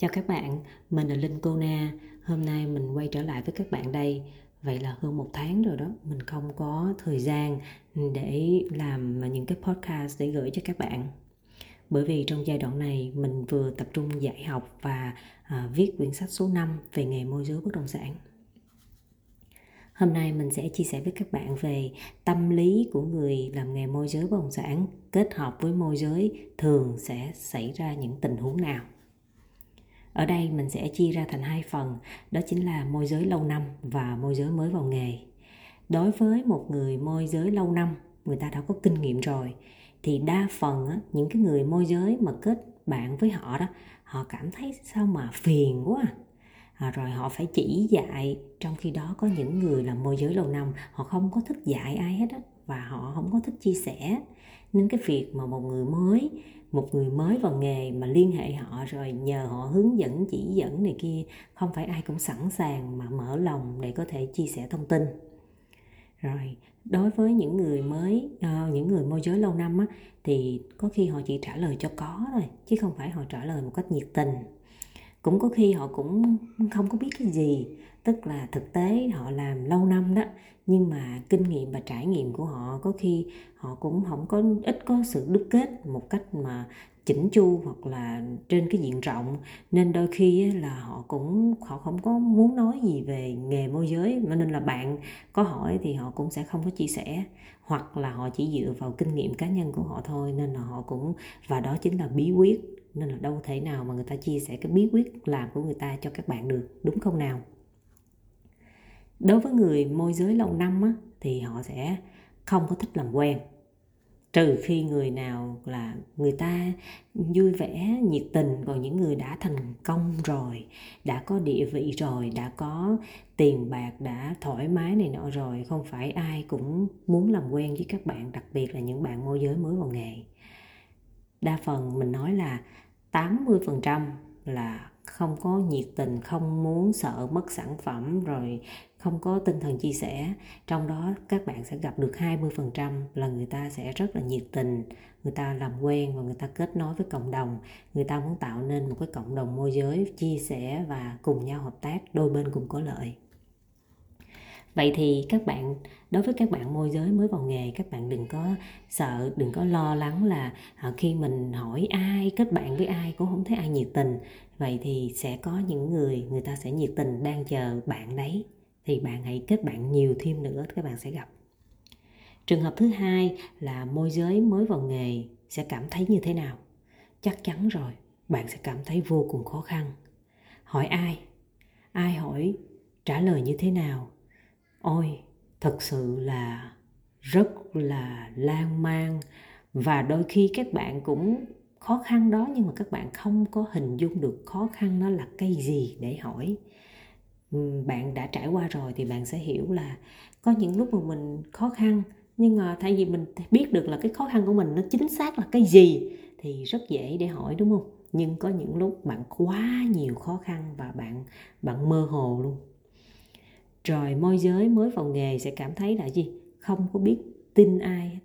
Chào các bạn, mình là Linh Cô Na. Hôm nay mình quay trở lại với các bạn đây. Vậy là hơn một tháng rồi đó, mình không có thời gian để làm những cái podcast để gửi cho các bạn. Bởi vì trong giai đoạn này mình vừa tập trung dạy học và à, viết quyển sách số 5 về nghề môi giới bất động sản. Hôm nay mình sẽ chia sẻ với các bạn về tâm lý của người làm nghề môi giới bất động sản kết hợp với môi giới thường sẽ xảy ra những tình huống nào. Ở đây mình sẽ chia ra thành hai phần, đó chính là môi giới lâu năm và môi giới mới vào nghề. Đối với một người môi giới lâu năm, người ta đã có kinh nghiệm rồi thì đa phần á, những cái người môi giới mà kết bạn với họ đó, họ cảm thấy sao mà phiền quá à. À, rồi họ phải chỉ dạy trong khi đó có những người làm môi giới lâu năm họ không có thích dạy ai hết á và họ không có thích chia sẻ. Nên cái việc mà một người mới một người mới vào nghề mà liên hệ họ rồi nhờ họ hướng dẫn chỉ dẫn này kia không phải ai cũng sẵn sàng mà mở lòng để có thể chia sẻ thông tin. Rồi đối với những người mới uh, những người môi giới lâu năm á, thì có khi họ chỉ trả lời cho có thôi chứ không phải họ trả lời một cách nhiệt tình cũng có khi họ cũng không có biết cái gì. Tức là thực tế họ làm lâu năm đó, nhưng mà kinh nghiệm và trải nghiệm của họ có khi họ cũng không có, ít có sự đúc kết một cách mà chỉnh chu hoặc là trên cái diện rộng. Nên đôi khi là họ cũng, họ không có muốn nói gì về nghề môi giới. Nên là bạn có hỏi thì họ cũng sẽ không có chia sẻ. Hoặc là họ chỉ dựa vào kinh nghiệm cá nhân của họ thôi. Nên là họ cũng, và đó chính là bí quyết nên là đâu thể nào mà người ta chia sẻ cái bí quyết làm của người ta cho các bạn được đúng không nào? Đối với người môi giới lâu năm á, thì họ sẽ không có thích làm quen. Trừ khi người nào là người ta vui vẻ nhiệt tình còn những người đã thành công rồi đã có địa vị rồi đã có tiền bạc đã thoải mái này nọ rồi không phải ai cũng muốn làm quen với các bạn đặc biệt là những bạn môi giới mới vào nghề đa phần mình nói là 80% là không có nhiệt tình, không muốn sợ mất sản phẩm, rồi không có tinh thần chia sẻ. Trong đó các bạn sẽ gặp được 20% là người ta sẽ rất là nhiệt tình, người ta làm quen và người ta kết nối với cộng đồng. Người ta muốn tạo nên một cái cộng đồng môi giới chia sẻ và cùng nhau hợp tác, đôi bên cùng có lợi vậy thì các bạn, đối với các bạn môi giới mới vào nghề, các bạn đừng có sợ, đừng có lo lắng là à, khi mình hỏi ai, kết bạn với ai cũng không thấy ai nhiệt tình. Vậy thì sẽ có những người người ta sẽ nhiệt tình đang chờ bạn đấy. Thì bạn hãy kết bạn nhiều thêm nữa, các bạn sẽ gặp. Trường hợp thứ hai là môi giới mới vào nghề sẽ cảm thấy như thế nào? Chắc chắn rồi, bạn sẽ cảm thấy vô cùng khó khăn. Hỏi ai? Ai hỏi trả lời như thế nào? Ôi, thật sự là rất là lan man. Và đôi khi các bạn cũng khó khăn đó, nhưng mà các bạn không có hình dung được khó khăn nó là cái gì để hỏi. Ừ, bạn đã trải qua rồi thì bạn sẽ hiểu là có những lúc mà mình khó khăn, nhưng mà thay vì mình biết được là cái khó khăn của mình nó chính xác là cái gì thì rất dễ để hỏi, đúng không? Nhưng có những lúc bạn quá nhiều khó khăn và bạn bạn mơ hồ luôn rồi môi giới mới vào nghề sẽ cảm thấy là gì? Không có biết tin ai,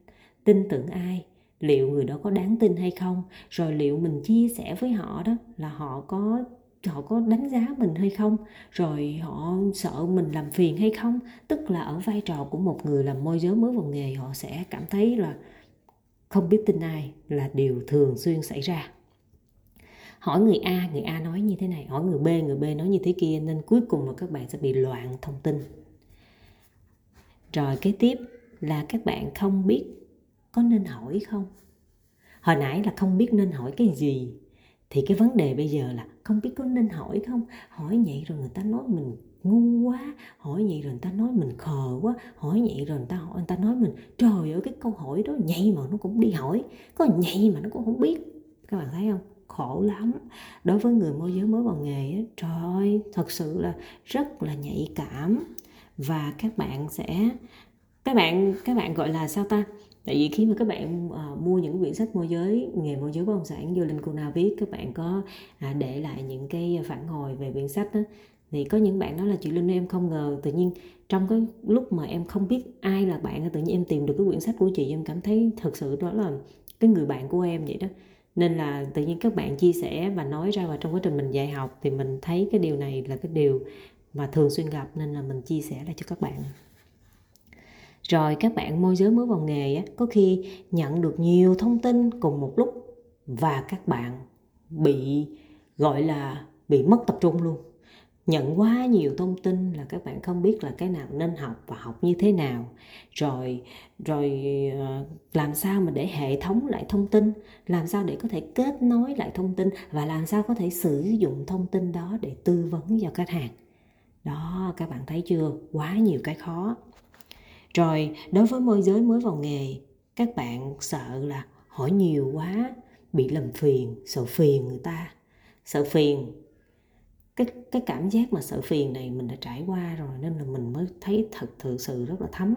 tin tưởng ai, liệu người đó có đáng tin hay không? Rồi liệu mình chia sẻ với họ đó là họ có họ có đánh giá mình hay không? Rồi họ sợ mình làm phiền hay không? Tức là ở vai trò của một người làm môi giới mới vào nghề, họ sẽ cảm thấy là không biết tin ai là điều thường xuyên xảy ra hỏi người A người A nói như thế này, hỏi người B người B nói như thế kia, nên cuối cùng là các bạn sẽ bị loạn thông tin. Rồi kế tiếp là các bạn không biết có nên hỏi không? Hồi nãy là không biết nên hỏi cái gì, thì cái vấn đề bây giờ là không biết có nên hỏi không? Hỏi vậy rồi người ta nói mình ngu quá, hỏi vậy rồi người ta nói mình khờ quá, hỏi vậy rồi người ta hỏi, người ta nói mình, trời ơi, cái câu hỏi đó nhạy mà nó cũng đi hỏi, có nhạy mà nó cũng không biết. Các bạn thấy không? Khổ lắm. Đối với người môi giới mới vào nghề trời ơi thật sự là rất là nhạy cảm. Và các bạn sẽ các bạn các bạn gọi là sao ta? Tại vì khi mà các bạn à, mua những quyển sách môi giới nghề môi giới bất động sản do linh cô nào viết các bạn có à, để lại những cái phản hồi về quyển sách đó thì có những bạn nói là chị linh em không ngờ. Tự nhiên trong cái lúc mà em không biết ai là bạn tự nhiên em tìm được cái quyển sách của chị em cảm thấy thật sự đó là cái người bạn của em vậy đó nên là tự nhiên các bạn chia sẻ và nói ra và trong quá trình mình dạy học thì mình thấy cái điều này là cái điều mà thường xuyên gặp nên là mình chia sẻ lại cho các bạn. Rồi các bạn môi giới mới vào nghề á, có khi nhận được nhiều thông tin cùng một lúc và các bạn bị gọi là bị mất tập trung luôn nhận quá nhiều thông tin là các bạn không biết là cái nào nên học và học như thế nào. Rồi rồi ờ, làm sao mà để hệ thống lại thông tin? Làm sao để có thể kết nối lại thông tin? Và làm sao có thể sử dụng thông tin đó để tư vấn cho khách hàng? Đó, các bạn thấy chưa? Quá nhiều cái khó. Rồi, đối với môi giới mới vào nghề, các bạn sợ là hỏi nhiều quá, bị làm phiền, sợ phiền người ta. Sợ phiền cái cái cảm giác mà sợ phiền này mình đã trải qua rồi, nên là mình mới thấy thật thực sự rất là thấm.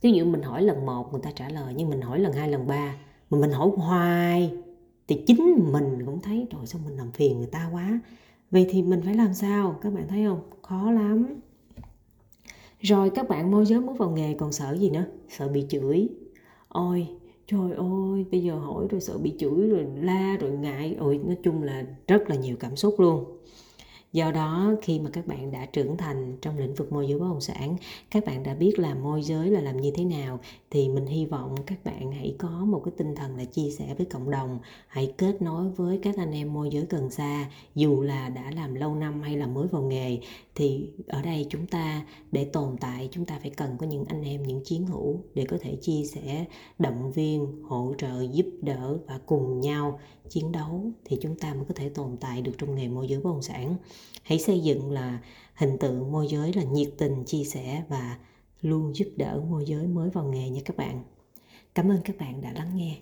Ví dụ mình hỏi lần một, người ta trả lời, nhưng mình hỏi lần hai, lần ba, mà mình hỏi hoài, thì chính mình cũng thấy rồi sao mình làm phiền người ta quá? Vậy thì mình phải làm sao? Các bạn thấy không? Khó lắm. Rồi các bạn môi giới mới vào nghề còn sợ gì nữa? Sợ bị chửi. Ôi trời ơi, bây giờ hỏi rồi sợ bị chửi rồi la rồi ngại. Ôi, nói chung là rất là nhiều cảm xúc luôn do đó, khi mà các bạn đã trưởng thành trong lĩnh vực môi giới bất động sản, các bạn đã biết làm môi giới là làm như thế nào, thì mình hy vọng các bạn hãy có một cái tinh thần là chia sẻ với cộng đồng, hãy kết nối với các anh em môi giới gần xa, dù là đã làm lâu năm hay là mới vào nghề. Thì ở đây chúng ta, để tồn tại, chúng ta phải cần có những anh em, những chiến hữu để có thể chia sẻ, động viên, hỗ trợ, giúp đỡ và cùng nhau chiến đấu, thì chúng ta mới có thể tồn tại được trong nghề môi giới bất động sản hãy xây dựng là hình tượng môi giới, là nhiệt tình, chia sẻ và luôn giúp đỡ môi giới mới vào nghề nha các bạn. Cảm ơn các bạn đã lắng nghe.